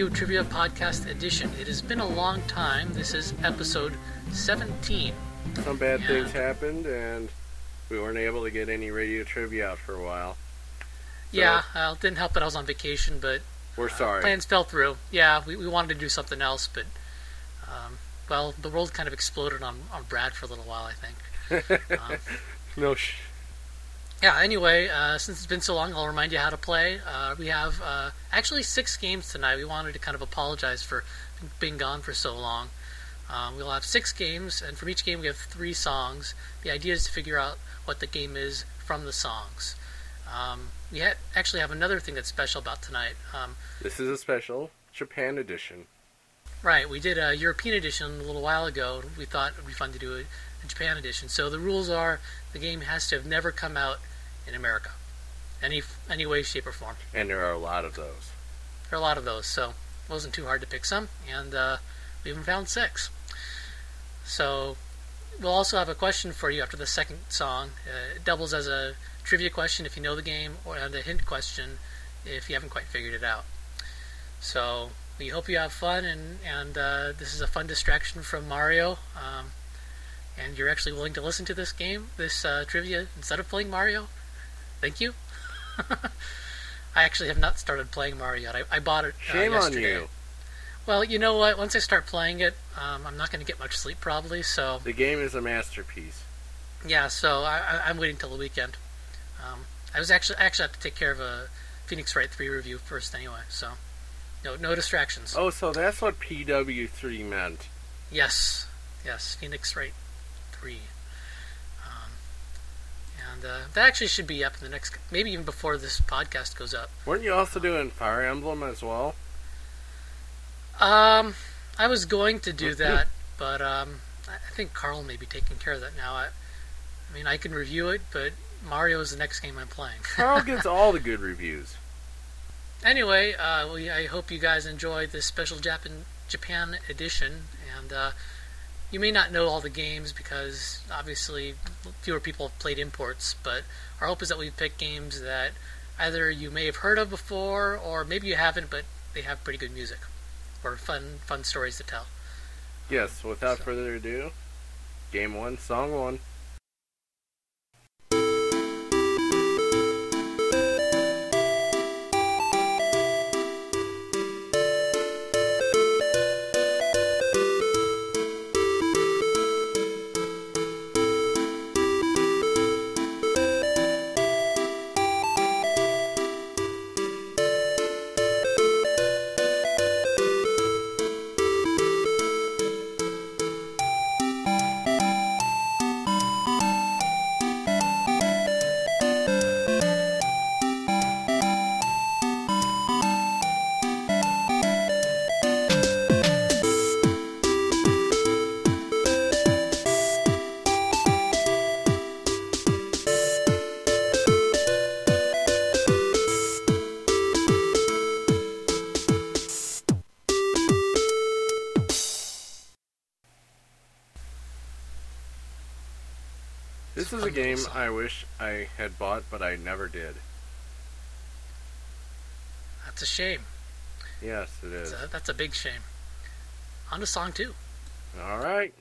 Radio Trivia Podcast Edition. It has been a long time. This is episode 17. Some bad Yeah. things happened, and we weren't able to get any radio trivia out for a while. Yeah, uh, didn't help that I was on vacation, but We're sorry. plans fell through. Yeah, we, we wanted to do something else, but, um, well, the world kind of exploded on, on Brad for a little while, I think. Um, no, sh- yeah, anyway, uh, since it's been so long, I'll remind you how to play. Uh, we have uh, actually six games tonight. We wanted to kind of apologize for being gone for so long. Um, we'll have six games, and from each game, we have three songs. The idea is to figure out what the game is from the songs. Um, we ha- actually have another thing that's special about tonight. Um, this is a special Japan edition. Right, we did a European edition a little while ago. We thought it would be fun to do a, a Japan edition. So the rules are the game has to have never come out in America, any any way, shape, or form. And there are a lot of those. There are a lot of those, so it wasn't too hard to pick some, and uh, we even found six. So we'll also have a question for you after the second song. Uh, it doubles as a trivia question if you know the game, or and a hint question if you haven't quite figured it out. So we hope you have fun, and and uh, this is a fun distraction from Mario. Um, and you're actually willing to listen to this game, this uh, trivia, instead of playing Mario. Thank you. I actually have not started playing Mario yet. I, I bought it. uh, Shame on yesterday. you. Well, you know what? Once I start playing it, um, I'm not going to get much sleep probably. So The game is a masterpiece. yeah, so I, I, I'm waiting till the weekend. Um, I was actually I actually have to take care of a Phoenix Wright three review first anyway. So no no distractions. Oh, so that's what PW3 meant. Yes, yes, Phoenix Wright three. And uh, that actually should be up in the next, maybe even before this podcast goes up. Weren't you also doing Fire Emblem as well? Um, I was going to do that, but um, I I think Carl may be taking care of that now. I, I mean, I can review it, but Mario is the next game I'm playing. Carl gets all the good reviews. anyway, uh, we, I hope you guys enjoyed this special Japan Japan edition, and uh, you may not know all the games because obviously fewer people have played imports. But our hope is that we pick games that either you may have heard of before, or maybe you haven't, but they have pretty good music or fun fun stories to tell. Yes, without So- further ado, game one, song one. I wish I had bought, but I never did. That's a shame. Yes, it is. That's a, that's a big shame. On to song two. All right.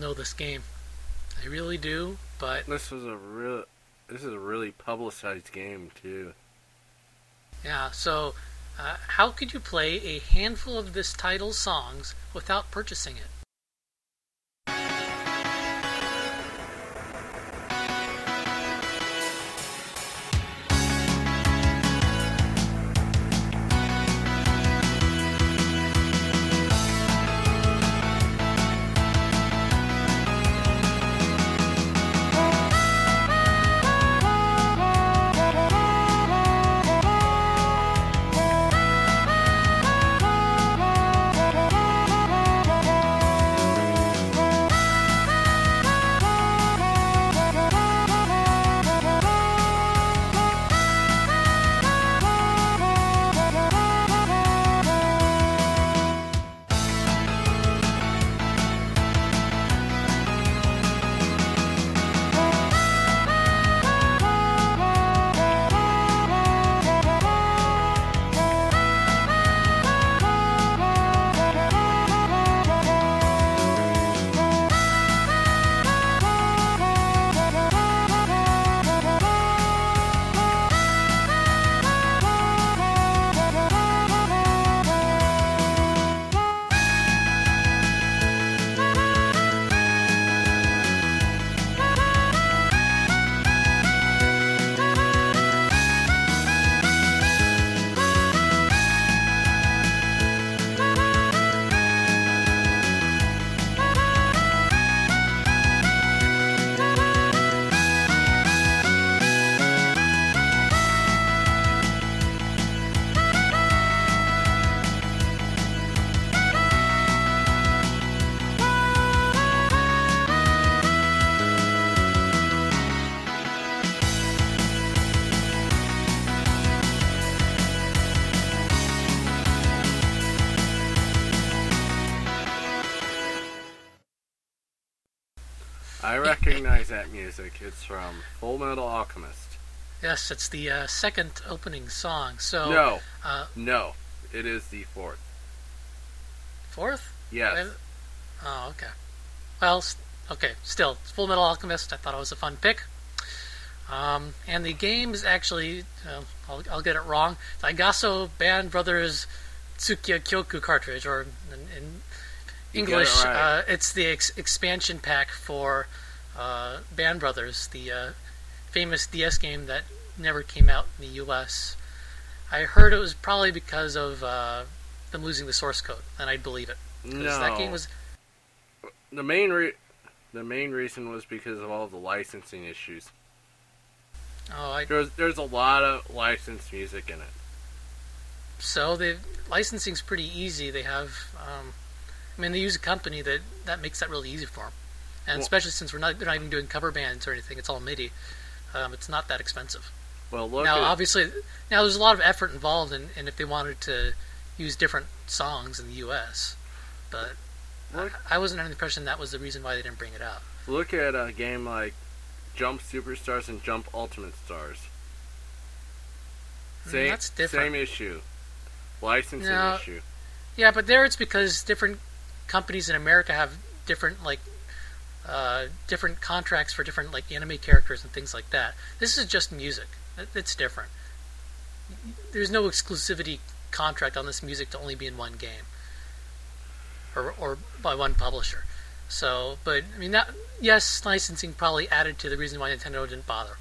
Know this game. I really do, but This was a real. This is a really publicized game too. yeah. So, uh, how could you play a handful of this title's songs without purchasing it? That music. It's from Full Metal Alchemist. Yes, it's the uh, second opening song. So no, uh, no, it is the fourth. fourth. Yes. Oh, okay. Well, okay. Still, Full Metal Alchemist. I thought it was a fun pick. Um, and the game is actually, uh, I'll, I'll get it wrong. Daigaso Band Brothers Tsukiya Kyoku cartridge, or in, in got it English, right. uh, it's the ex- expansion pack for uh, Band Brothers, the uh, famous DS game that never came out in the U.S. I heard it was probably because of uh, them losing the source code, and I'd believe it. No. that game was the main re- the main reason was because of all the licensing issues. oh, I There's there's a lot of licensed music in it. So the licensing's pretty easy. They have, um, I mean, they use a company that that makes that really easy for them, and Well- especially since we're not they're not even doing cover bands or anything. It's all MIDI. Um, it's not that expensive. Well, look now, at obviously, now there's a lot of effort involved in, in if they wanted to use different songs in the U.S. But look, I wasn't under the impression that was the reason why they didn't bring it out. look at a game like Jump Superstars and Jump Ultimate Stars. Mm, Same, that's different. Same issue. Licensing No. issue. Yeah, but there it's because different companies in America have different like uh, different contracts for different like anime characters and things like that. This is just music. It's different. There's no exclusivity contract on this music to only be in one game or or by one publisher. So, but I mean that yes, licensing probably added to the reason why Nintendo didn't bother.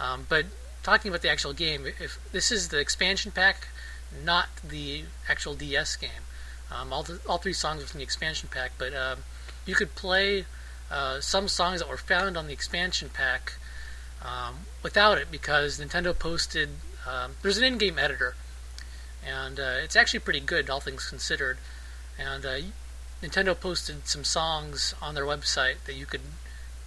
Um, but talking about the actual game, if this is the expansion pack, not the actual DS game. Um, all, the, all three songs are from the expansion pack, but um, you could play uh, some songs that were found on the expansion pack um, without it because Nintendo posted. Um, there's an in-game editor, and uh, it's actually pretty good, all things considered. And uh, Nintendo posted some songs on their website that you could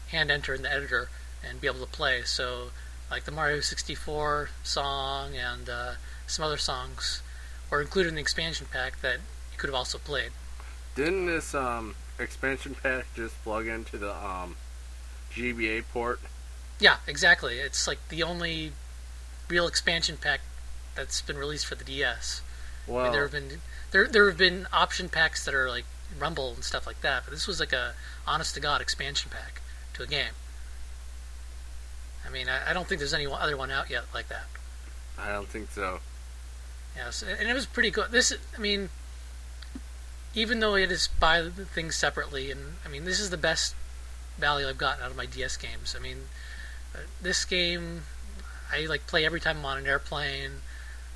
hand enter in the editor and be able to play. So, like the Mario 64 song and uh, some other songs were included in the expansion pack that you could have also played. Didn't this um expansion pack just plug into the um GBA port? Yeah, exactly. It's like the only real expansion pack that's been released for the DS. I mean, Well, there have been there there have been option packs that are like Rumble and stuff like that. But this was like a honest to god expansion pack to a game. I mean, I, I don't think there's any other one out yet like that. I don't think so. Yes, and it was pretty good. This, I mean, even though it is buy the things separately, and I mean, this is the best value I've gotten out of my DS games. I mean, uh, this game I like play every time I'm on an airplane.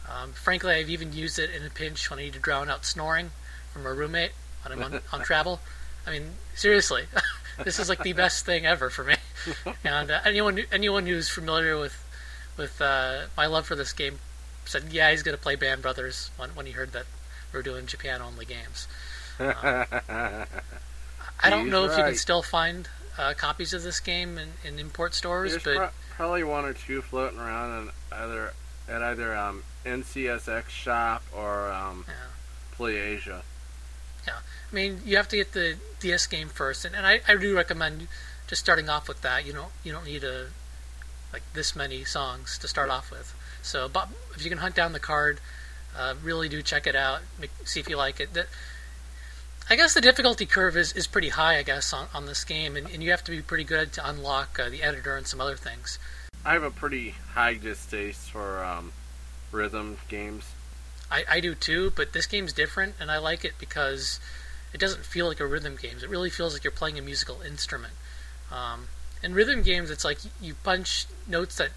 Um, frankly, I've even used it in a pinch when I need to drown out snoring from a roommate when I'm on, on travel. I mean, seriously, this is like the best thing ever for me. And uh, anyone anyone who's familiar with with uh, my love for this game said, yeah, he's going to play Band Brothers when, when he heard that we are doing Japan only games. I don't He's know if you can right. still find uh, copies of this game in, in import stores, There's but pro- probably one or two floating around in either at either um, NCSX shop or um, Yeah. Play Asia. I mean, you have to get the DS game first, and, and I, I do recommend just starting off with that. You don't you don't need a like this many songs to start off with. So, but if you can hunt down the card, uh, really do check it out. See if you like it. The, I guess the difficulty curve is, is pretty high. I guess on, on this game, and, and you have to be pretty good to unlock uh, the editor and some other things. I have a pretty high distaste for um, rhythm games. I, I do too, but this game's different, and I like it because it doesn't feel like a rhythm game. It really feels like you're playing a musical instrument. Um, in rhythm games, it's like you punch notes that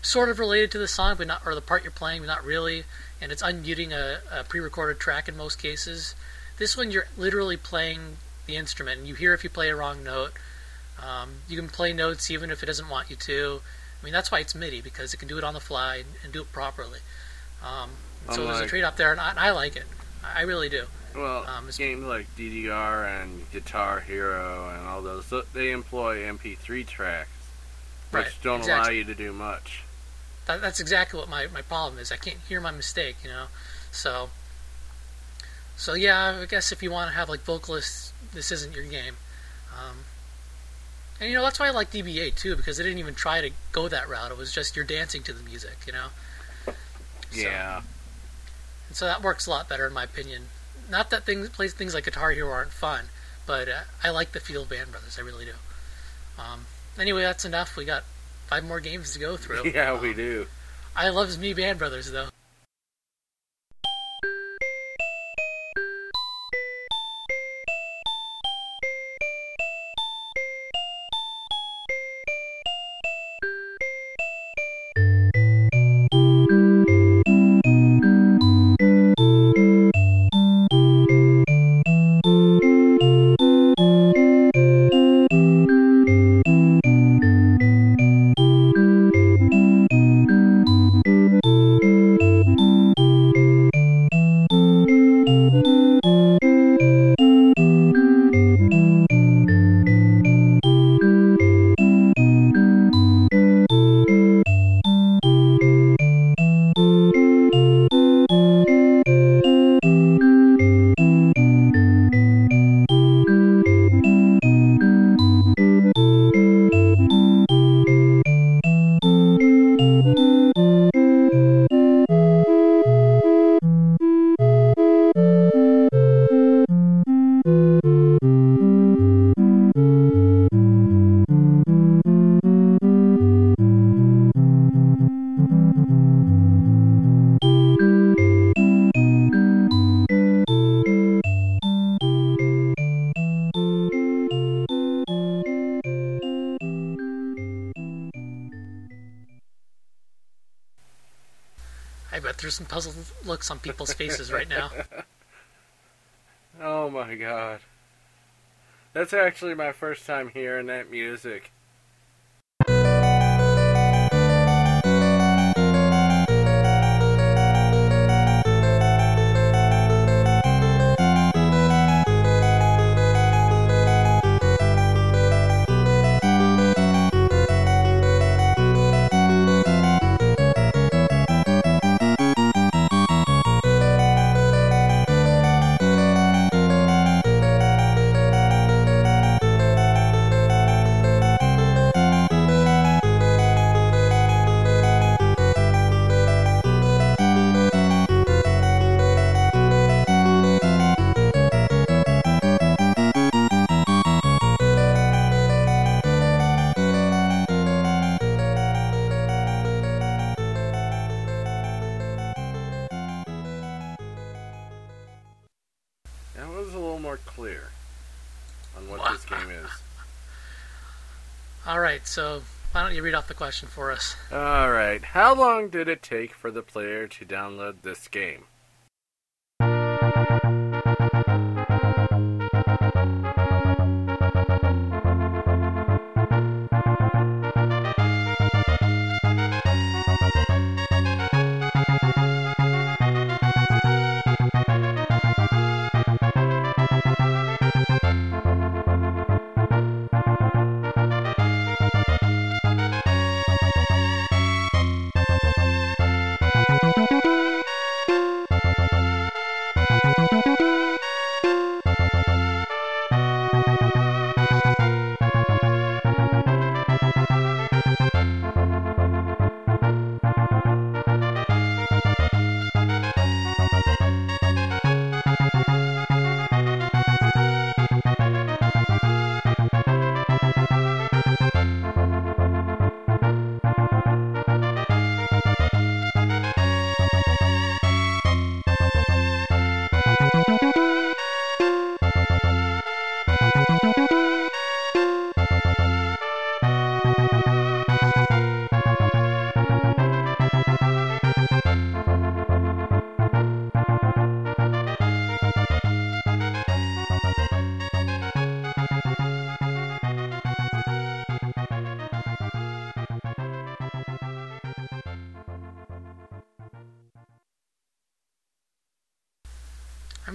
sort of related to the song, but not or the part you're playing, but not really, and it's unmuting a, a pre-recorded track in most cases. This one, you're literally playing the instrument, and you hear if you play a wrong note. Um, you can play notes even if it doesn't want you to. I mean, that's why it's MIDI because it can do it on the fly and, and do it properly. Um, so there's a Unlike- trade off there, and I, and I like it. I really do. Well, Um, games like DDR and Guitar Hero and all those, they employ MP3 tracks, which Right, don't allow you to do much. That, that's exactly what my, my problem is. I can't hear my mistake, you know. So, so yeah, I guess if you want to have like vocalists, this isn't your game. Um, and you know that's why I like DDR too because they didn't even try to go that route. It was just you're dancing to the music, you know. So- Yeah. And so that works a lot better in my opinion. Not that things plays things like Guitar Hero aren't fun, but uh, I like the feel of Band Brothers. I really do. Um, anyway, that's enough. We got five more games to go through. Yeah, we Um, do. I loves me Band Brothers though. Looks on people's faces right now. Oh my god. That's actually my first time hearing that music. So why don't you read off the question for us? All right. How long did it take for the player to download this game?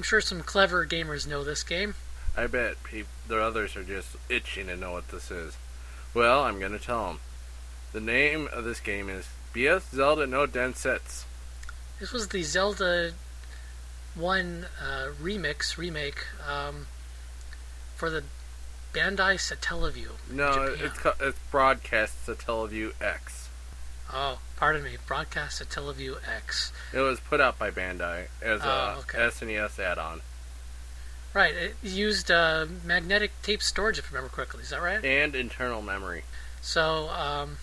Sure some clever gamers know this game. I bet peop the others are just itching to know what this is. Well, I'm gonna tell them. The name of this game is BS Zelda No Densetsu. This was the Zelda 1 uh, remix, remake, um, for the Bandai Satellaview. No, Japan. it's ca- it's Broadcast Satellaview X. Oh, pardon me, Broadcast Satellaview X. It was put out by Bandai as Oh, a okay. SNES add-on, Right, it used uh, magnetic tape storage, if I remember correctly. Is that right? and internal memory. So, um,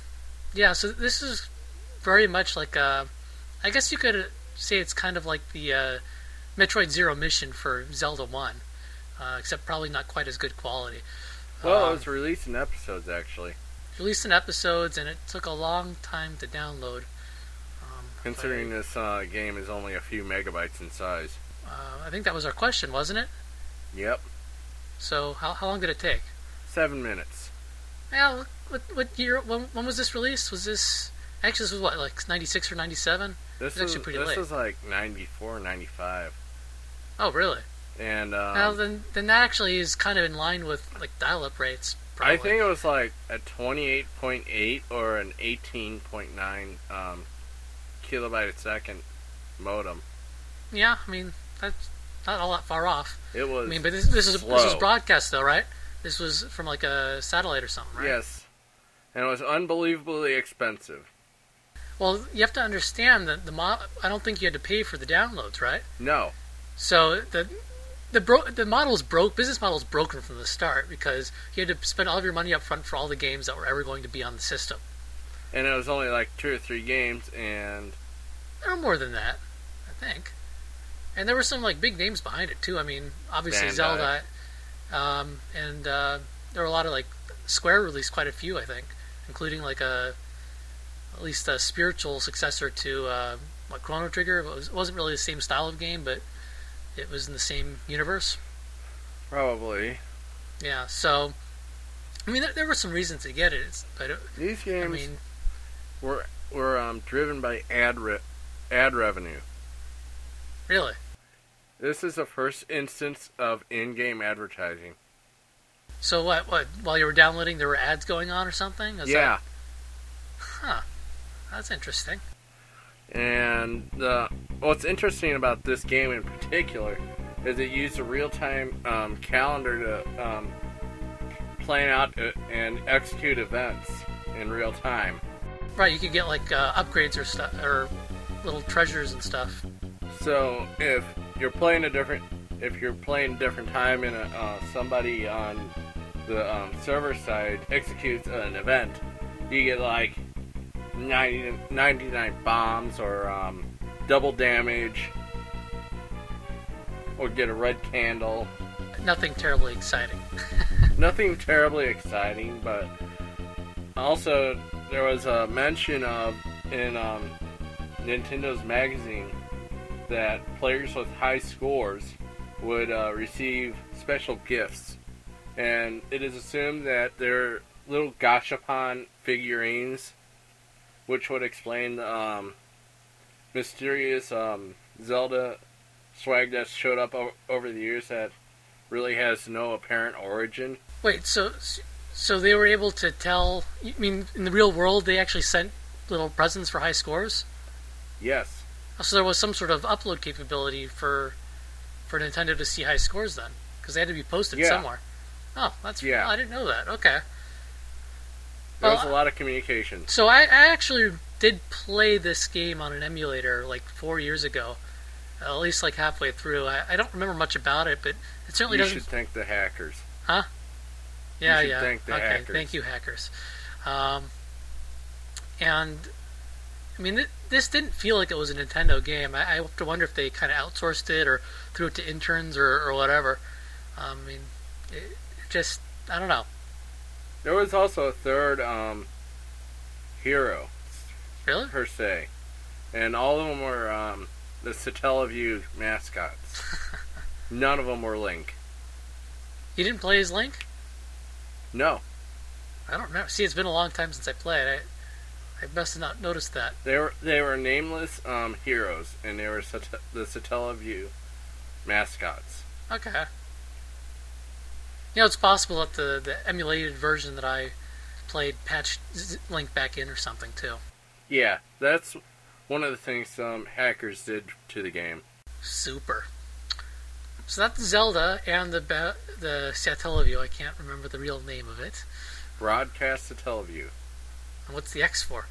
yeah, so this is very much like a. I guess you could say it's kind of like the uh, Metroid Zero Mission for Zelda 1, uh, except probably not quite as good quality. Well, Um, it was released in episodes actually. Released in episodes, and it took a long time to download. Um, Considering this uh, game is only a few megabytes in size. uh, I think that was our question, wasn't it? Yep, So, how, how long did it take? seven minutes. Yeah, what, what year? When, when was this released? Was this actually this was what like '96 or '97? This It's was actually pretty this late. was like 94, 95. Oh, really? and um, well, then then that actually is kind of in line with like dial-up rates. Probably. I think it was like a 28.8 or an 18.9 um, kilobyte a second modem. Yeah, I mean that's not all that far off. It was I mean, but this this is this was broadcast though, right? This was from like a satellite or something, right? yes, and it was unbelievably expensive. Well, you have to understand that the mo- I don't think you had to pay for the downloads, right? No, So the the bro- the model is broke. Business model is broken from the start because you had to spend all of your money up front for all the games that were ever going to be on the system. and it was only like two or three games, and Or more than that, I think. And there were some like big names behind it too. I mean, obviously Bandai. Zelda, um, and uh, there were a lot of like Square released quite a few, I think, including like a at least a spiritual successor to uh, what Chrono Trigger. It, was, it wasn't really the same style of game, but it was in the same universe. probably Yeah, so I mean, there, there were some reasons to get it, but it, these games I mean, were were um, driven by ad re- ad revenue. really, This is the first instance of in-game advertising. so what? What? While you were downloading, there were ads going on or something? Is yeah, that- huh. That's interesting. And uh, what's interesting about this game in particular is it used a real-time um, calendar to um, plan out uh, and execute events in real time. Right, you could get like uh, upgrades or stuff, or little treasures and stuff. So if you're playing a different, if you're playing a different time and uh, somebody on the um, server side executes an event, you get like 90, 99 bombs or um, double damage, or get a red candle. nothing terribly exciting. Nothing terribly exciting, but also there was a mention of in um, Nintendo's magazine that players with high scores would uh, receive special gifts, and it is assumed that they're little Gashapon figurines, which would explain the um, mysterious um, Zelda swag that showed up o- over the years that really has no apparent origin. Wait, so so they were able to tell? You mean in the real world they actually sent little presents for high scores? Yes, So there was some sort of upload capability for for Nintendo to see high scores then, because they had to be posted Yeah. somewhere. Oh, that's Yeah. oh, I didn't know that. Okay. There was a lot of communication. So I, I actually did play this game on an emulator like four years ago, at least like halfway through. I, I don't remember much about it, but it certainly You doesn't. should thank the hackers. Huh? Yeah, should yeah. thank the okay, hackers. thank you, hackers. Um, and I mean, th- this didn't feel like it was a Nintendo game. I, I have to wonder if they kind of outsourced it or threw it to interns or, or whatever. Um, I mean, it, it just I don't know. There was also a third um, hero Really? per se, and all of them were um, the Satellaview mascots. None of them were Link. You didn't play as Link? No, I don't remember. See, it's been a long time since I played. I I must have not noticed that. they were they were nameless um, heroes, and they were Sat- the Satellaview mascots. Okay. You know, it's possible that the, the emulated version that I played patched Link back in or something too. Yeah, that's one of the things some hackers did to the game. Super. So that's Zelda and the ba- the Satellaview. I can't remember the real name of it. Broadcast Satellaview. And what's the X for?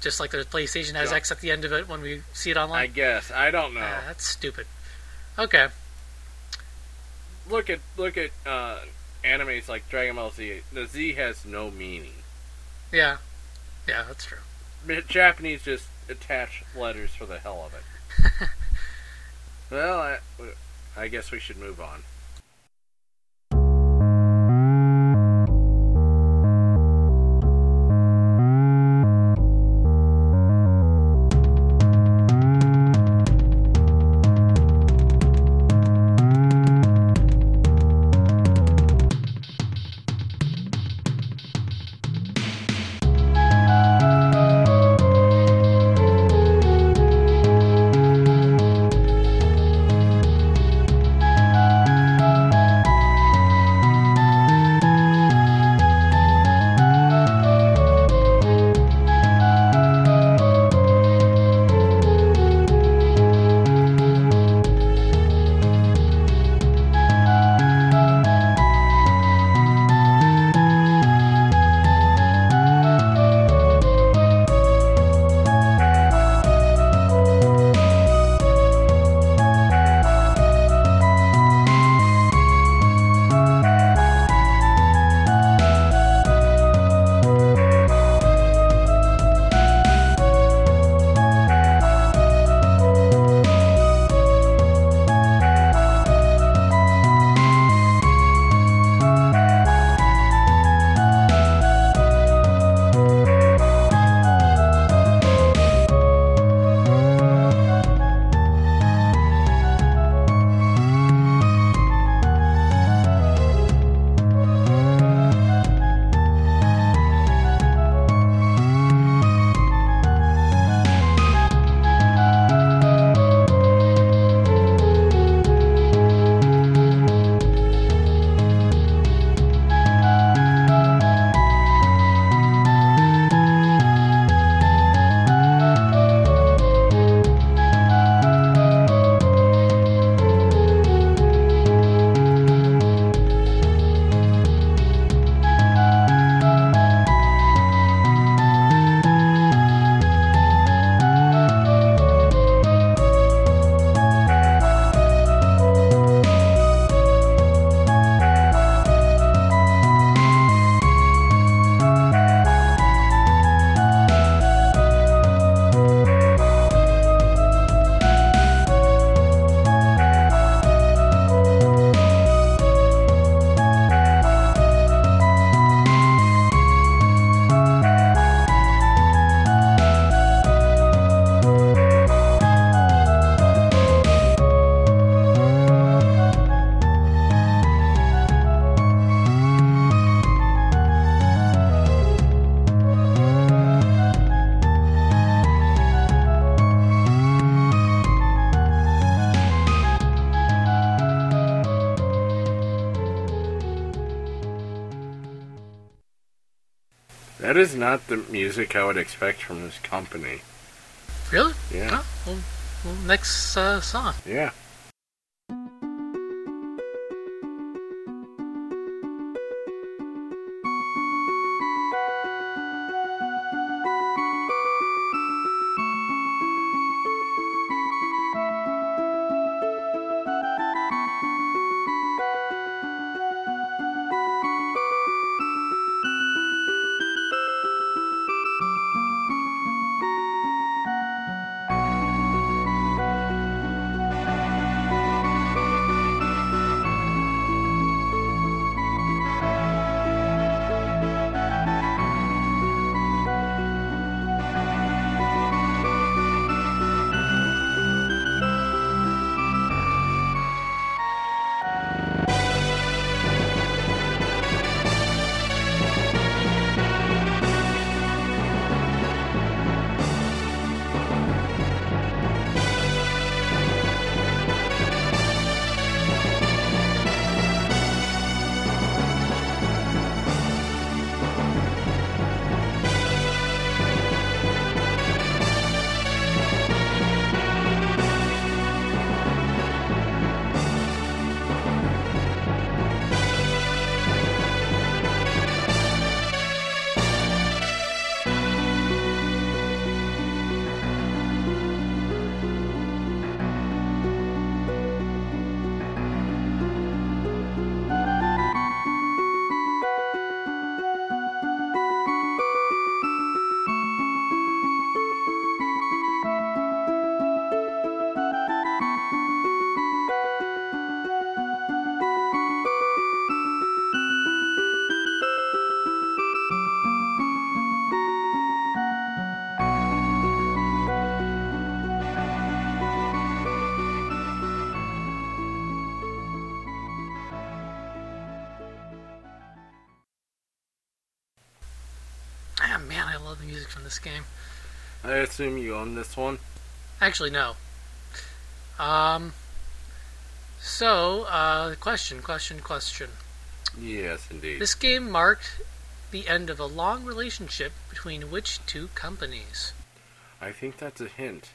Just like the PlayStation has Yeah. X at the end of it when we see it online. I guess I don't know. Ah, that's stupid. Okay. Look at look at uh, animes like Dragon Ball Z. The Z has no meaning. Yeah. Yeah, that's true. Japanese just attach letters for the hell of it. well, I, I guess we should move on. Is not the music I would expect from this company. Really? Yeah. Oh, well, well, next uh, song. Yeah. This game. I assume you own this one. Actually, no. Um. So, uh, question, question, question. Yes, indeed. This game marked the end of a long relationship between which two companies? I think that's a hint.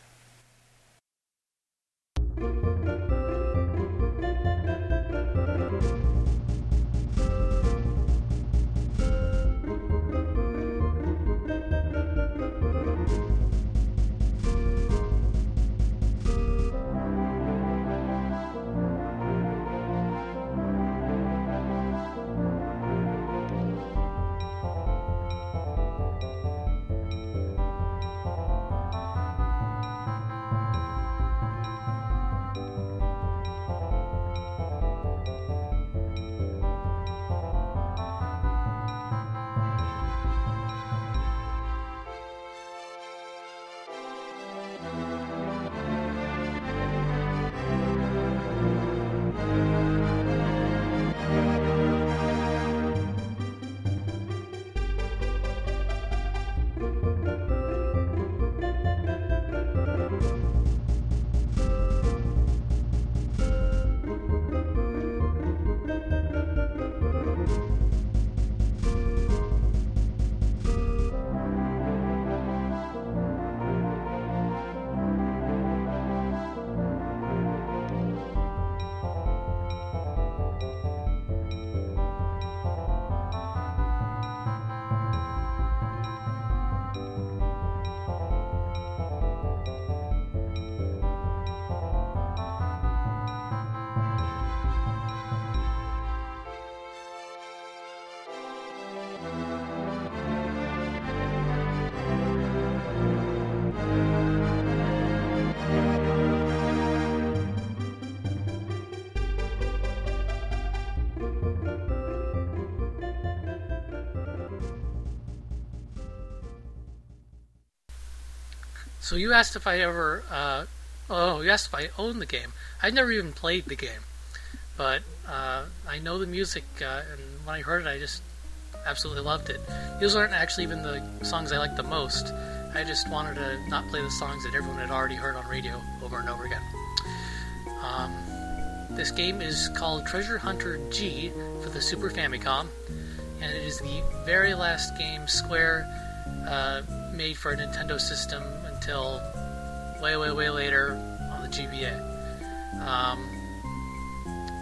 So you asked if I ever, uh, oh, you asked if I owned the game. I never even played the game, but uh, I know the music, uh, and when I heard it, I just absolutely loved it. These aren't actually even the songs I like the most. I just wanted to not play the songs that everyone had already heard on radio over and over again. Um, this game is called Treasure Hunter G for the Super Famicom. and it is the very last game Square uh, made for a Nintendo system until way, way, way later on the GBA. Um,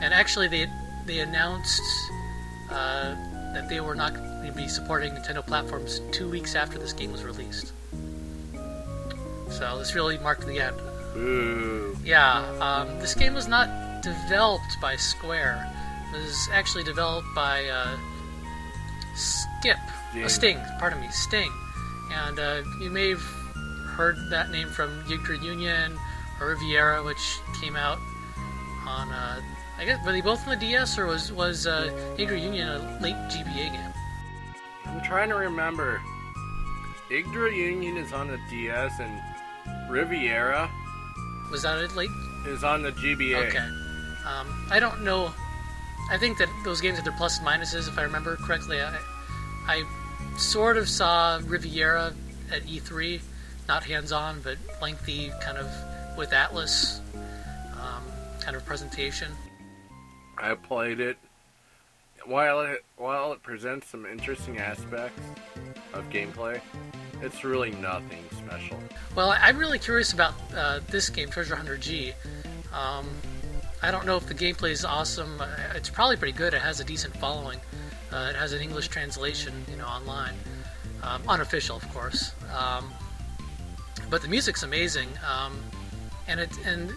and actually, they they announced uh, that they were not going to be supporting Nintendo platforms two weeks after this game was released. So this really marked the end. Ooh. Yeah, um, this game was not developed by Square. It was actually developed by uh, Skip, uh, Sting. Sting. Pardon me, Sting. And uh, you may have heard that name from Yggdra Union or Riviera, which came out on. Uh, I guess were they both on the DS, or was was uh, Yggdra Union a late GBA game? I'm trying to remember. Yggdra Union is on the DS and Riviera Was that a late is on the GBA. Okay. Um, I don't know. I think that those games had their pluses and minuses, if I remember correctly. I, I sort of saw Riviera at E3, not hands on, but lengthy, kind of with Atlus um, kind of presentation. I played it. While it while it presents some interesting aspects of gameplay, it's really nothing special. Well, I'm really curious about uh, this game, Treasure Hunter G. Um, I don't know if the gameplay is awesome. It's probably pretty good. It has a decent following. Uh, it has an English translation, you know, online, um, unofficial, of course. Um, but the music's amazing, um, and it and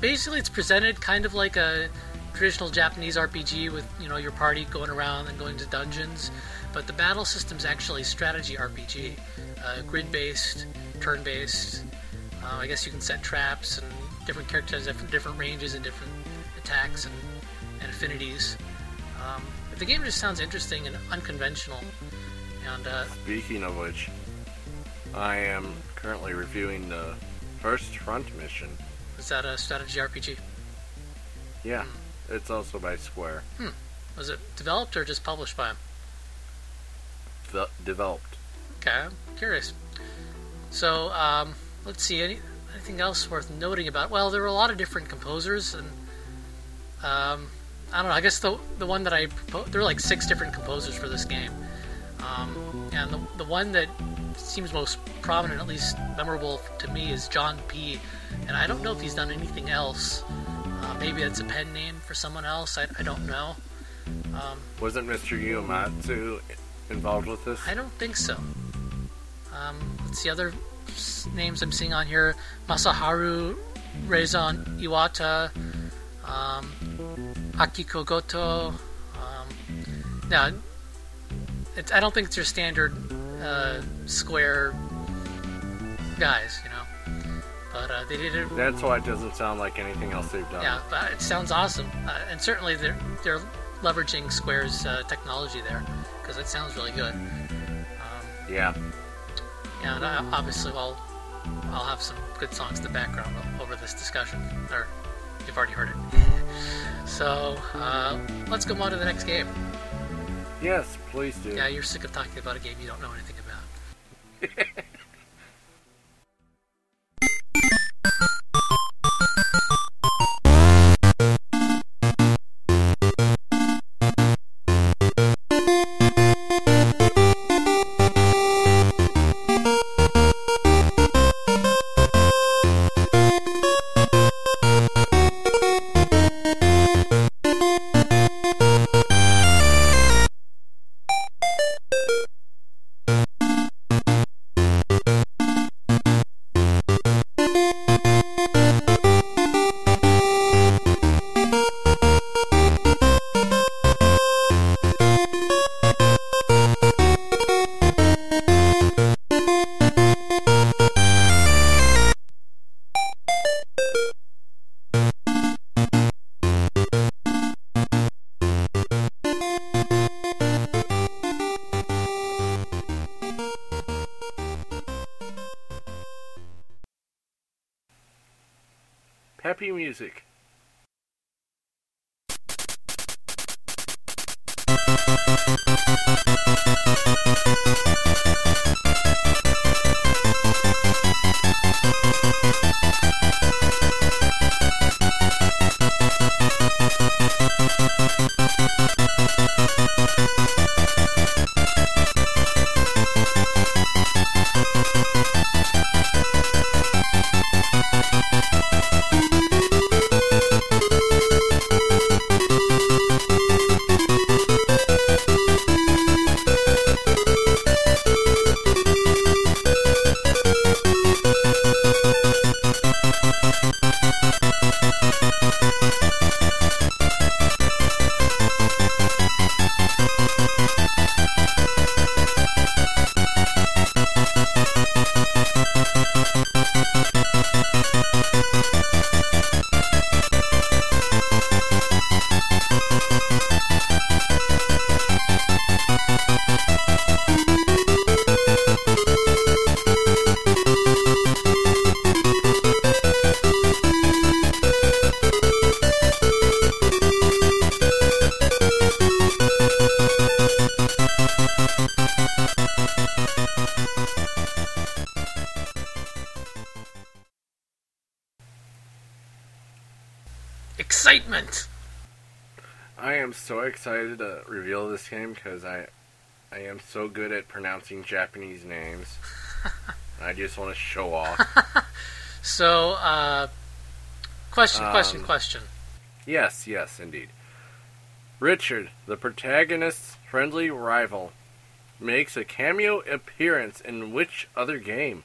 basically it's presented kind of like a traditional Japanese RPG with you know your party going around and going to dungeons. But the battle system's actually strategy RPG, uh, grid-based, turn-based. Uh, I guess you can set traps and different characters have different, ranges and different attacks and, and affinities. Um, the game just sounds interesting and unconventional. And uh, Speaking of which, I am currently reviewing the first front mission. is that a strategy RPG? Yeah, it's also by Square. Was it developed or just published by them? De- developed. Okay, I'm curious. So, um, let's see. Any, anything else worth noting about? Well, there were a lot of different composers, and um, I don't know. I guess the the one that I there were like six different composers for this game, um, and the the one that seems most prominent, at least memorable to me, is John P. And I don't know if he's done anything else. Uh, maybe it's a pen name for someone else. I, I don't know. Um, Wasn't Mr. Uematsu involved with this? I don't think so. Um, let's see other names I'm seeing on here: Masaharu Reizon Iwata, um, Akiko Goto. Um, now, it's, I don't think it's your standard uh, square guys, you know. But uh, they did it. That's why it doesn't sound like anything else they've done. Yeah, but it sounds awesome, uh, and certainly they're they're leveraging Square's uh, technology there because it sounds really good. Um, Yeah. and uh, obviously, I'll I'll have some good songs in the background over this discussion, or you've already heard it. so uh, let's go on to the next game. Yes, please do. Yeah, you're sick of talking about a game you don't know anything about. excited to reveal this game because I, I am so good at pronouncing Japanese names. I just want to show off. So, uh, question, question, Um, question. Yes, yes, indeed. Richard, the protagonist's friendly rival, makes a cameo appearance in which other game?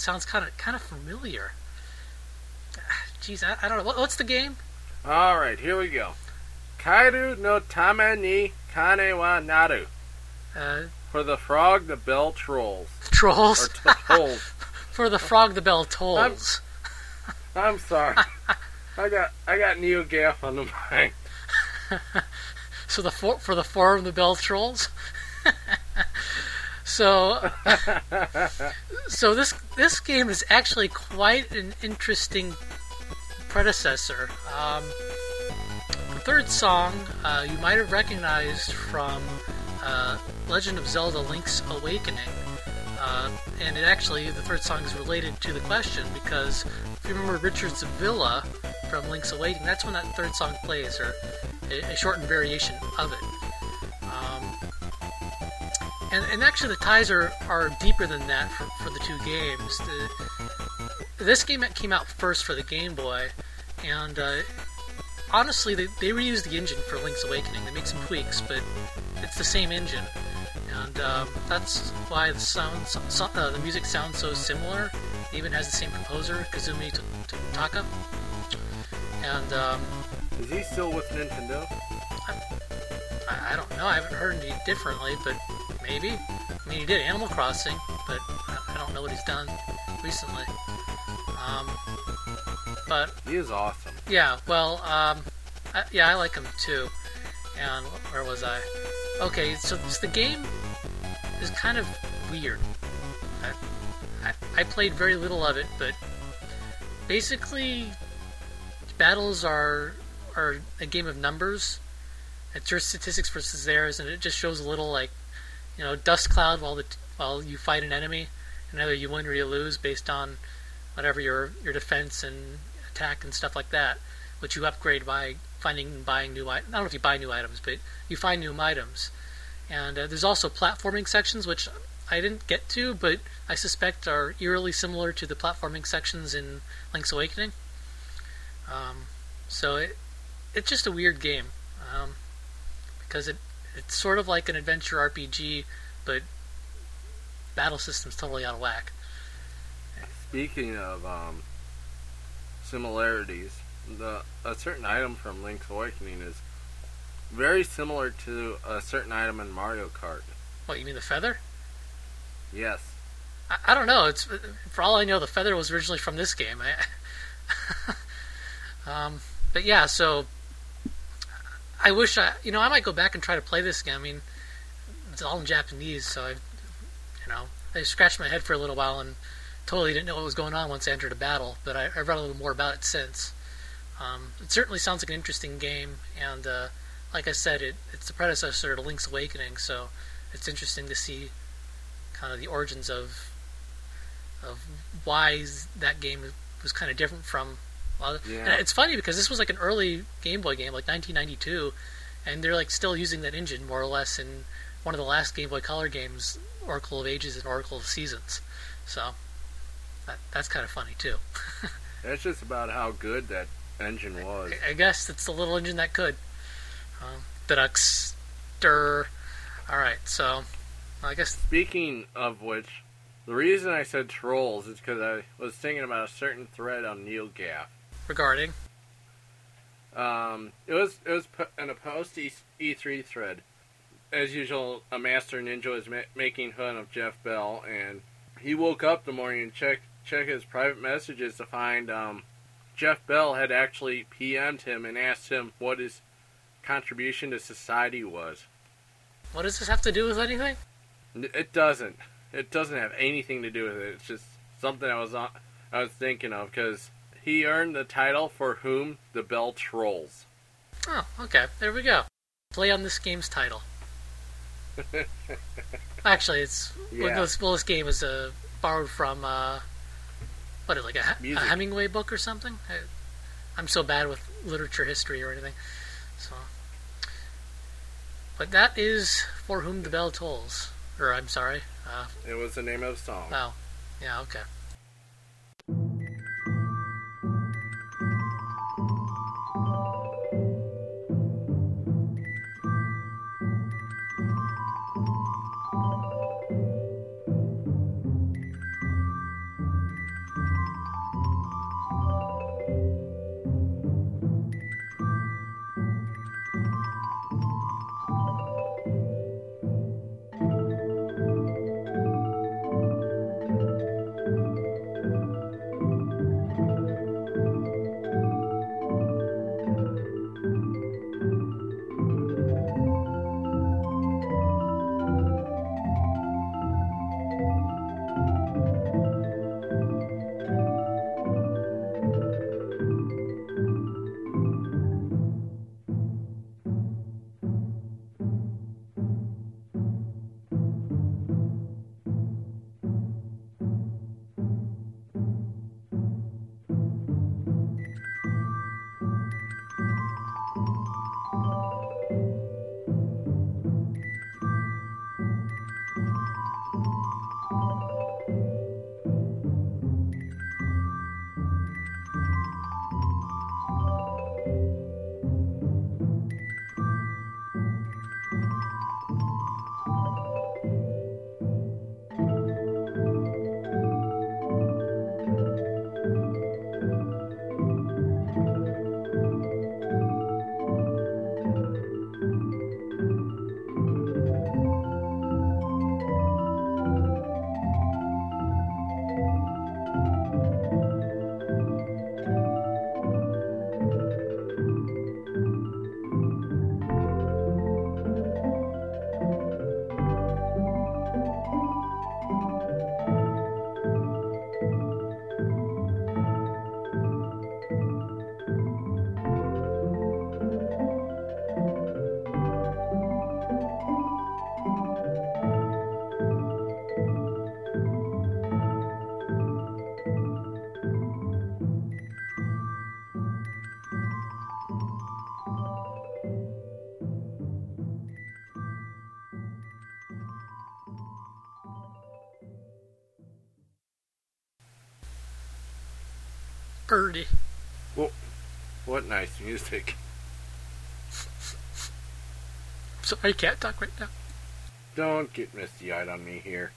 sounds kind of kind of familiar. Jeez, I, I don't know. What, what's the game? Alright, here we go. Kaeru no tame ni kane wa naru. Uh, For the frog, the bell trolls. Or trolls. t- tolls. For the frog, the bell tolls. I'm sorry. I got I got NeoGAF on the mind. So the for, for the forum, the bell trolls. So, so this this game is actually quite an interesting predecessor. Um, the third song uh, you might have recognized from uh, Legend of Zelda: Link's Awakening. Uh, and it actually, the third song is related to the question because if you remember Richard's Villa from Link's Awakening, that's when that third song plays, or a, a shortened variation of it. Um, and, and actually, the ties are, are deeper than that for, for the two games. The, this game came out first for the Game Boy, and uh, honestly, they, they reused the engine for Link's Awakening. They made some tweaks, but it's the same engine, and um, that's why the sound, so, uh, the music sounds so similar. It even has the same composer, Kazumi T- T- Taka. And um, Is he still with Nintendo? I, I don't know. I haven't heard any differently, but maybe. I mean, he did Animal Crossing, but I, I don't know what he's done recently. Um, but He is awesome. yeah, well, um, I, yeah, I like him too. And where was I? Okay, so this, the game is kind of weird. I, I, I played very little of it, but basically, battles are are a game of numbers. It's your statistics versus theirs, and it just shows a little like, you know, dust cloud while the while you fight an enemy, and either you win or you lose based on whatever your your defense and attack and stuff like that, which you upgrade by finding and buying new. I I don't know if you buy new items, but you find new items. And uh, there's also platforming sections, which I didn't get to, but I suspect are eerily similar to the platforming sections in Link's Awakening. Um, So it it's just a weird game um, because it it's sort of like an adventure RPG, but battle system's totally out of whack. Speaking of um, similarities, the a certain item from Link's Awakening is very similar to a certain item in Mario Kart. What you mean the feather? Yes. I, I don't know. It's for all I know, the feather was originally from this game. I, um, but yeah, so I wish I, you know, I might go back and try to play this game. I mean, it's all in Japanese, so I, you know, I scratched my head for a little while and totally didn't know what was going on once I entered a battle. But I, I've read a little more about it since. Um, it certainly sounds like an interesting game, and uh, like I said, it, it's the predecessor to Link's Awakening, so it's interesting to see kind of the origins of of why that game was kind of different from. Well, Yeah. it's funny because this was like an early Game Boy game, like 1992, and they're like still using that engine more or less in one of the last Game Boy Color games, Oracle of Ages and Oracle of Seasons. So that, that's kind of funny too. That's just about how good that engine was. I- I guess it's the little engine that could. Um, Deducts, stir. All right, so I guess Speaking of which, the reason I said trolls is because I was thinking about a certain thread on NeoGAF. Regarding Um, it was it was in a post E- E3 thread. As usual, a master ninja is ma- making fun of Jeff Bell, and he woke up the morning and checked check his private messages to find um, Jeff Bell had actually PM'd him and asked him what his contribution to society was. what does this have to do with anything? It doesn't. It doesn't have anything to do with it. It's just something I was on, I was thinking of because he earned the title for whom the bell trolls. Oh, okay. There we go. Play on this game's title. Actually, it's well, Yeah. this, well, this game is uh, borrowed from uh, what is it, like a, a Hemingway book or something. I, I'm so bad with literature history or anything. So, but that is for whom the bell tolls. Or I'm sorry. Uh, It was the name of the song. Oh, Yeah. Okay. What nice music. Sorry, I can't talk right now. Don't get misty eyed on me here.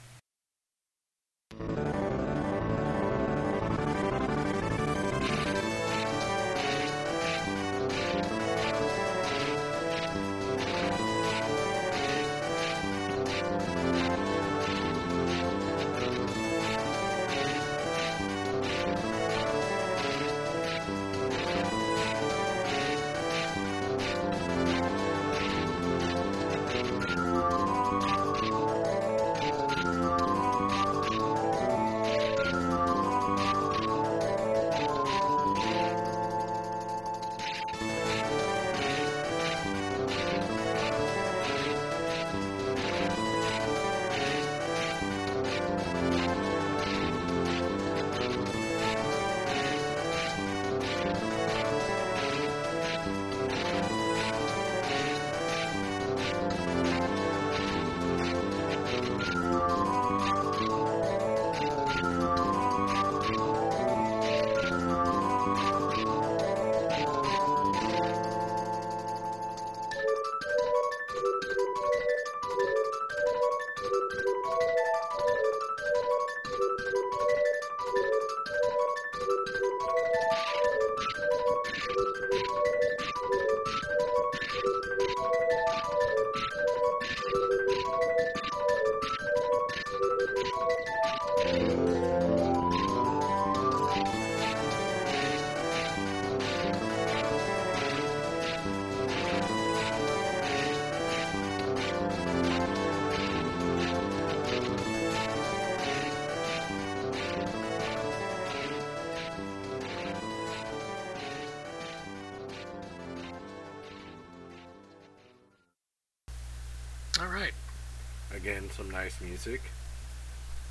Nice music.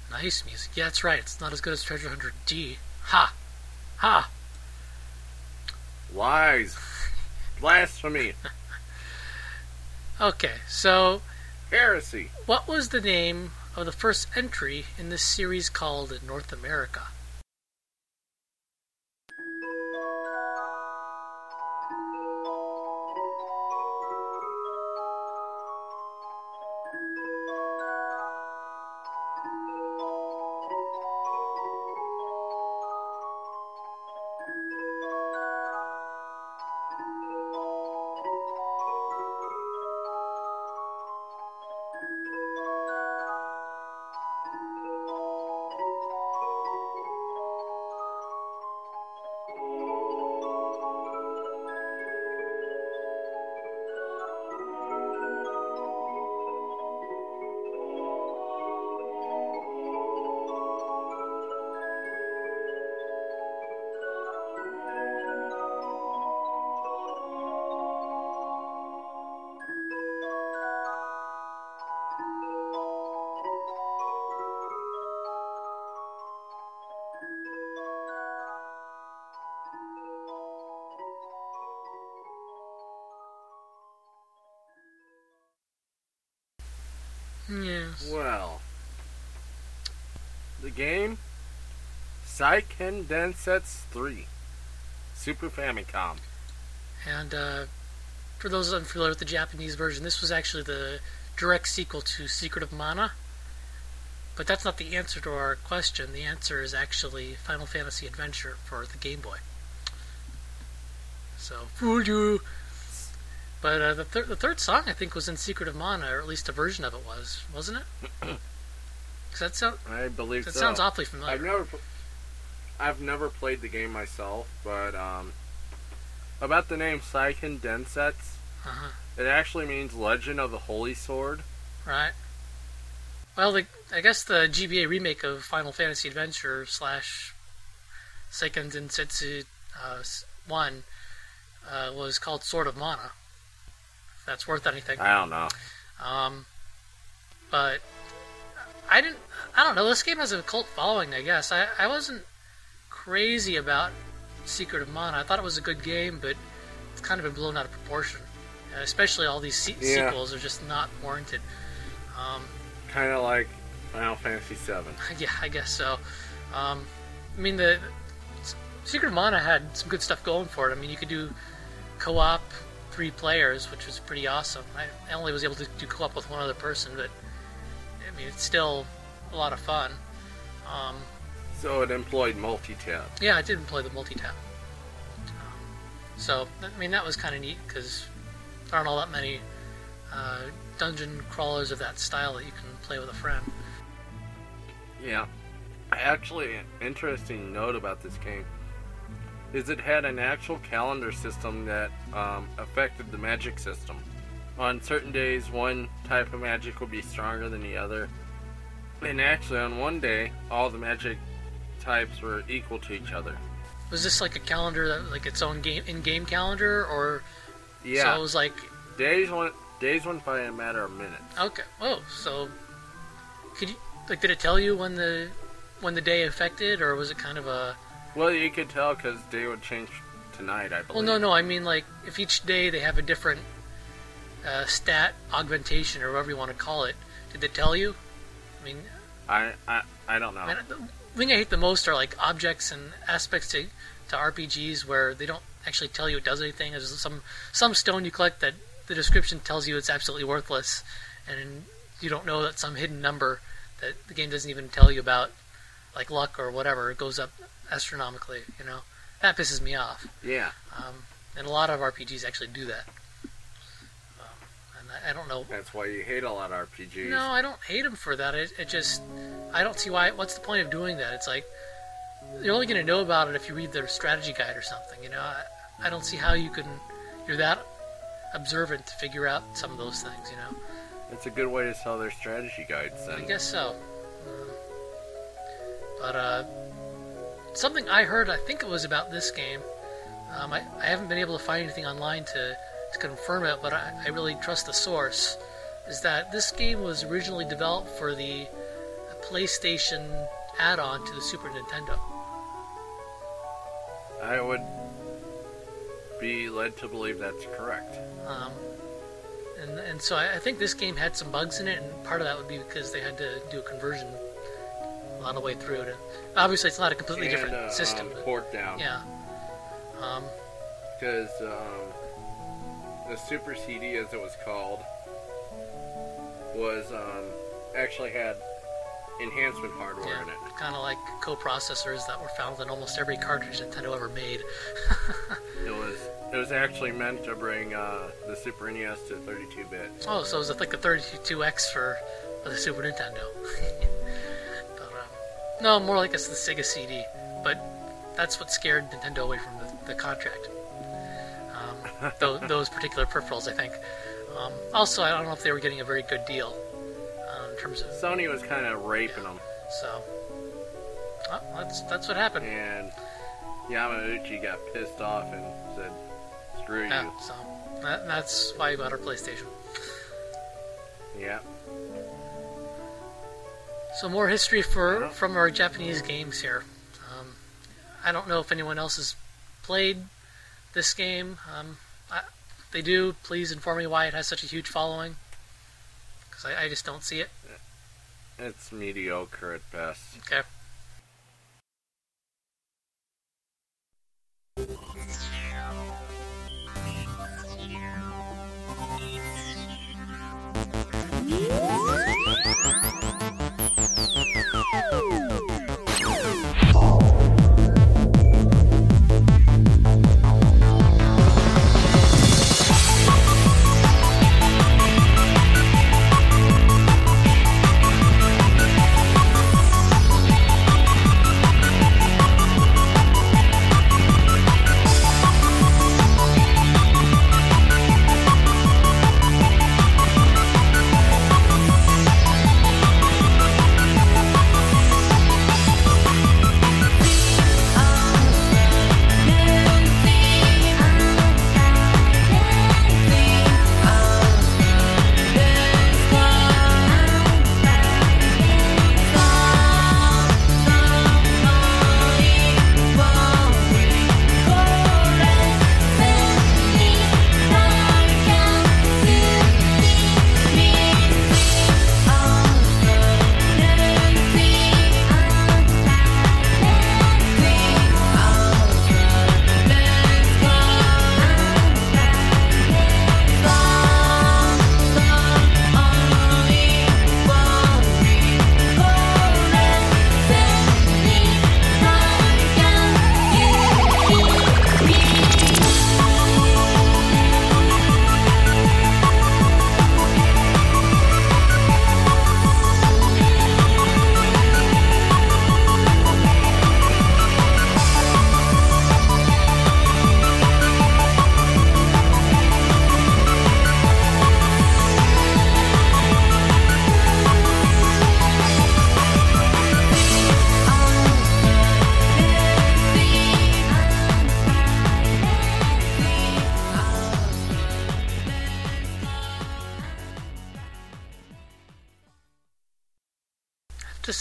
Nice music. Yeah, that's right. It's not as good as Treasure Hunter G. Ha! Ha! Lies. Blasphemy. Okay, so Heresy. what was the name of the first entry in this series called North America? The game Seiken Densetsu 3 Super Famicom. And uh, for those unfamiliar with the Japanese version, this was actually the direct sequel to Secret of Mana. But that's not the answer to our question. The answer is actually Final Fantasy Adventure for the Game Boy. So, fooled you. But uh, the, thir- the third song, I think, was in Secret of Mana, or at least a version of it was, wasn't it? that, sound, I believe that so. sounds awfully familiar. I've never, I've never played the game myself, but um, about the name Seiken Densetsu, Uh-huh. it actually means Legend of the Holy Sword. Right. Well, the, I guess the GBA remake of Final Fantasy Adventure slash Seiken Densetsu uh, s- 1 uh, was called Sword of Mana. If that's worth anything. I don't know. Um, but I didn't. I don't know. This game has a cult following. I guess I, I wasn't crazy about Secret of Mana. I thought it was a good game, but it's kind of been blown out of proportion. Uh, especially all these se- Yeah. sequels are just not warranted. Um, Kind of like Final Fantasy VII. yeah, I guess so. Um, I mean, the Secret of Mana had some good stuff going for it. I mean, you could do co-op three players, which was pretty awesome. I, I only was able to do co-op with one other person, but I mean, it's still a lot of fun. Um, So it employed multi-tap. yeah, it did employ the multi-tap. Um, so, I mean, that was kind of neat because there aren't all that many uh, dungeon crawlers of that style that you can play with a friend. Yeah. Actually, an interesting note about this game is it had an actual calendar system that um, affected the magic system. On certain days, one type of magic would be stronger than the other. And actually, on one day, all the magic types were equal to each other. Was this like a calendar, that, like its own game in-game calendar, or Yeah, so it was like days went days went by in a matter of minutes. okay, oh, so could you like did it tell you when the when the day affected, or was it kind of a Well, you could tell because day would change tonight, I well, no, no, I mean like if each day they have a different uh, stat augmentation or whatever you want to call it, did they tell you? I mean, I, I, I don't know. I the thing I hate the most are like objects and aspects to, to RPGs where they don't actually tell you it does anything. There's some some stone you collect that the description tells you it's absolutely worthless, and you don't know that some hidden number that the game doesn't even tell you about, like luck or whatever, it goes up astronomically. You know, that pisses me off. Yeah. Um, and a lot of RPGs actually do that. I, don't know That's why you hate a lot of RPGs. no, I don't hate them for that. It, it just, I don't see why. What's the point of doing that? It's like you're only going to know about it if you read their strategy guide or something. You know, I, I don't see how you can. You're that observant to figure out some of those things. You know, It's a good way to sell their strategy guides Then. I guess so. Uh, but uh, something I heard, I think it was about this game. Um, I, I haven't been able to find anything online to, to confirm it, but I, I really trust the source. Is that this game was originally developed for the PlayStation add-on to the Super Nintendo? I would be led to believe that's correct. Um, and, and so I, I think this game had some bugs in it, and part of that would be because they had to do a conversion of the way through it. Obviously, it's not a completely and, different uh, system. um, port down. yeah. Um, Because um, the Super CD, as it was called, was um, actually had enhancement hardware in it. Kind of like co-processors that were found in almost every cartridge Nintendo ever made. It was it was actually meant to bring uh, the Super NES to 32-bit. oh, so it was like a 32X for, for the Super Nintendo. but, um, no, more like it's the Sega CD. But that's what scared Nintendo away from the, the contract. Those, those particular peripherals, I think. Um, also, I don't know if they were getting a very good deal uh, in terms of Sony was kind of raping them, so. That's that's what happened. and Yamauchi got pissed off and said, "Screw Yeah, you." so that, that's why you got our PlayStation. Yeah. So more history for Yeah. from our Japanese games here. Um, I don't know if anyone else has played this game. Um, they do, please inform me why it has such a huge following. Because I, I just don't see it. It's mediocre at best. Okay.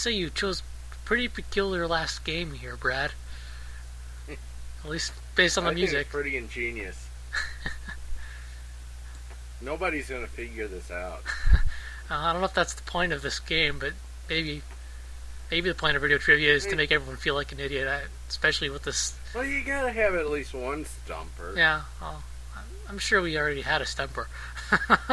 Say you chose pretty peculiar last game here, Brad. At least based on the I music. pretty ingenious. Nobody's gonna figure this out. Uh, I don't know if that's the point of this game, but maybe maybe the point of radio trivia is to make everyone feel like an idiot, especially with this. Well, you gotta have at least one stumper. Yeah, well, I'm- I'm sure we already had a stumper.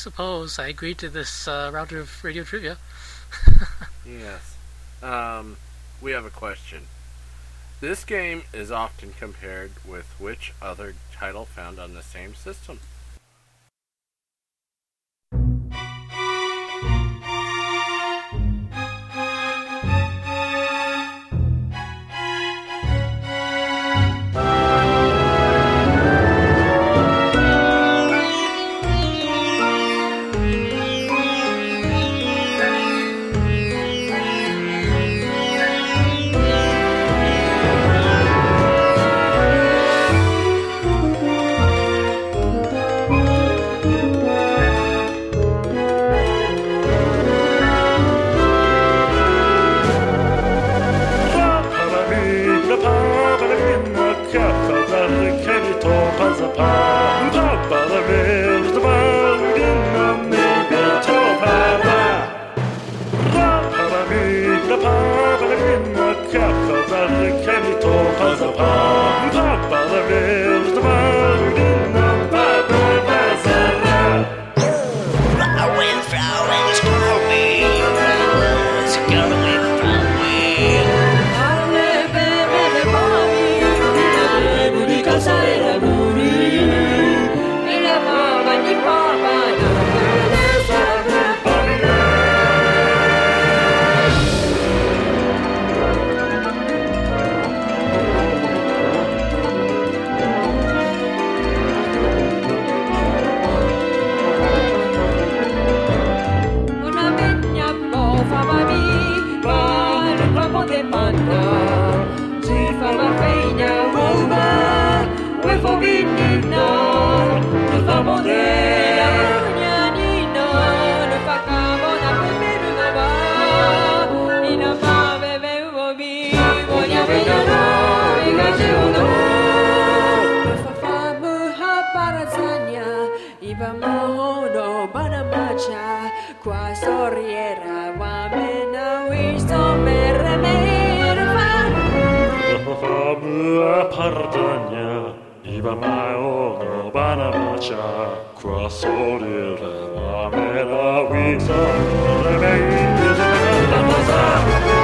suppose I agreed to this uh, round of radio trivia. Yes. Um, we have a question. This game is often compared with which other title found on the same system? Jordania Iba maoga banamacha Kwa soli le mamela Wisa le meite la pasada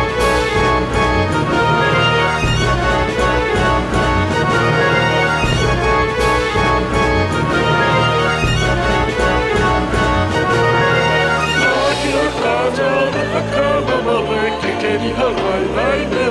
Acaba, acaba, acaba, acaba, acaba, acaba, acaba, acaba,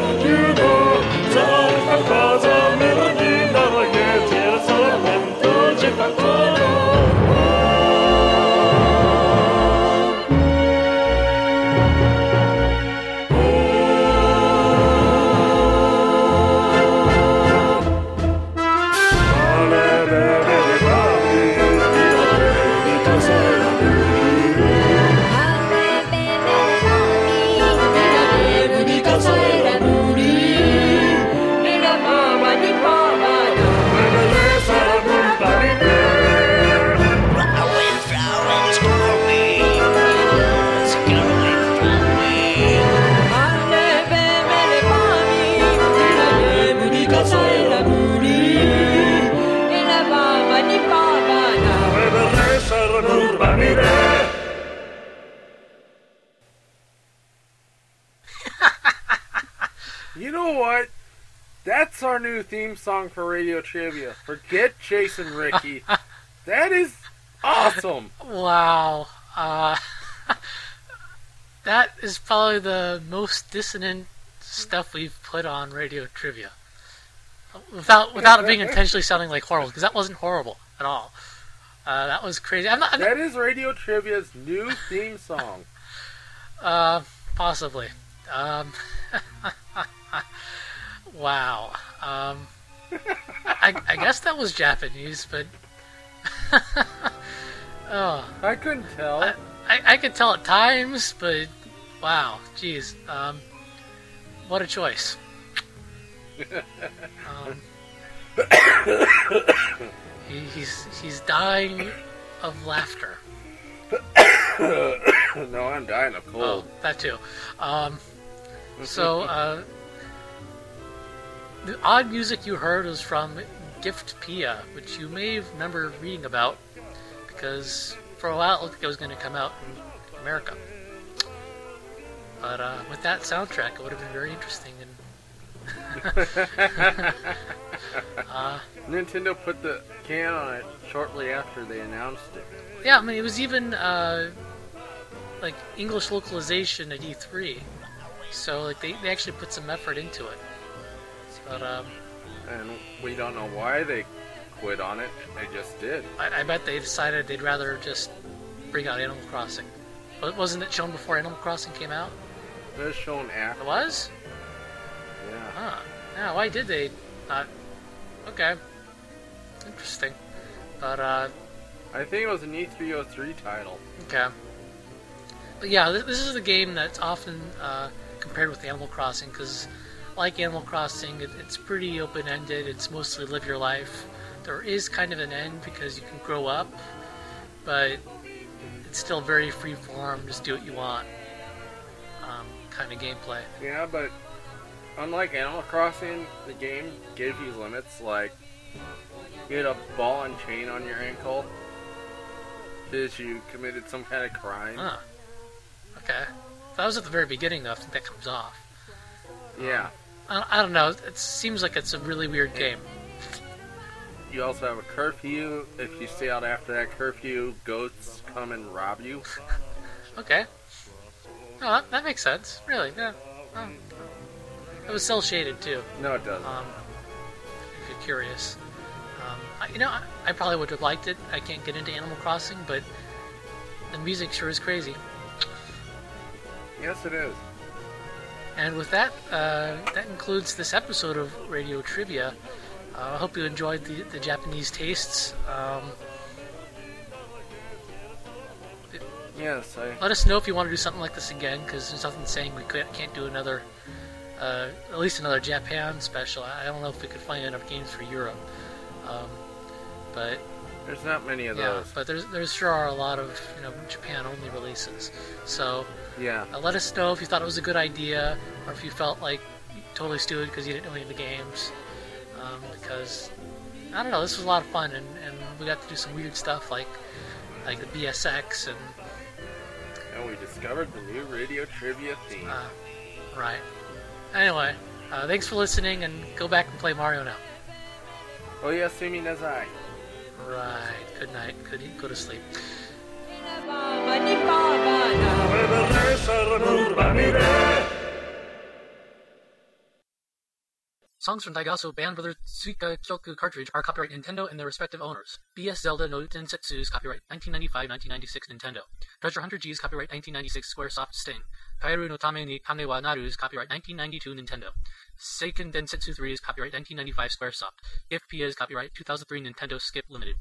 That's our new theme song for Radio Trivia. Forget Jason Ricky. that is awesome. Wow. Uh, that is probably the most dissonant stuff we've put on radio trivia. Without without it being intentionally sounding like horrible, because that wasn't horrible at all. Uh, that was crazy. I'm not. I'm not That is Radio Trivia's new theme song. uh, possibly. Um, wow. Um, I, I guess that was Japanese, but. oh. I couldn't tell. I, I, I could tell at times, but wow, jeez, um, what a choice. Um, he, he's he's dying of laughter. no, I'm dying of cold. Oh, that too. Um, so uh, the odd music you heard was from Giftpia, which you may remember reading about because for a while it looked like it was going to come out in America. But uh, with that soundtrack, it would have been very interesting. And uh, Nintendo put the can on it shortly after they announced it. yeah, I mean, it was even uh, like English localization at E3, so like they, they actually put some effort into it. But um, And we don't know why they quit on it. They just did. I, I bet they decided they'd rather just bring out Animal Crossing. But wasn't it shown before Animal Crossing came out? It was shown after. It was? Yeah. Huh. Yeah, why did they not? Okay. Interesting. But, uh, I think it was an E303 title. okay. But yeah, this, this is the game that's often uh, compared with Animal Crossing because, like Animal Crossing, it, it's pretty open ended. It's mostly live your life. There is kind of an end because you can grow up, but it's still very free form, just do what you want um, kind of gameplay. Yeah, but unlike Animal Crossing, the game gives you limits like you had a ball and chain on your ankle because you committed some kind of crime. Huh. Okay. That was at the very beginning, though. I think that comes off. Yeah. I, I don't know. It seems like it's a really weird game. You also have a curfew. If you stay out after that curfew, ghosts come and rob you. Okay. Oh, that, that makes sense. Really, yeah. Oh. It was cel shaded too. No, it doesn't. Um, if you're curious, um, I, you know, I, I probably would have liked it. I can't get into Animal Crossing, but the music sure is crazy. yes, it is. And with that, uh, that concludes this episode of Radio Trivia. Uh, I hope you enjoyed the, the Japanese tastes. Um, Yes, I. let us know if you want to do something like this again, because there's nothing saying we could, can't do another, uh, at least another Japan special. I I don't know if we could find enough games for Europe. Um, but There's not many of Yeah, those. but there's there sure are a lot of you know Japan only releases. So Yeah. uh, let us know if you thought it was a good idea or if you felt like totally stupid because you didn't know any of the games. Um, because I don't know, this was a lot of fun and, and we got to do some weird stuff like like the BSX and And we discovered the new radio trivia theme. uh, right. Anyway, uh, thanks for listening and go back and play Mario now. oh yeah, Sumi Nazai. Right. Good night. Good go to sleep. Songs from Daigasso Band Brothers Tsuika Kyoku cartridge are copyright Nintendo and their respective owners. BS Zelda no Densetsu is copyright 1995-1996 Nintendo. Treasure Hunter G is copyright 1996 Squaresoft Sting. Kaeru no Tame ni Kane wa Naru is copyright 1992 Nintendo. Seiken Densetsu 3 is copyright 1995 Squaresoft. Giftpia is copyright 2003 Nintendo Skip Limited.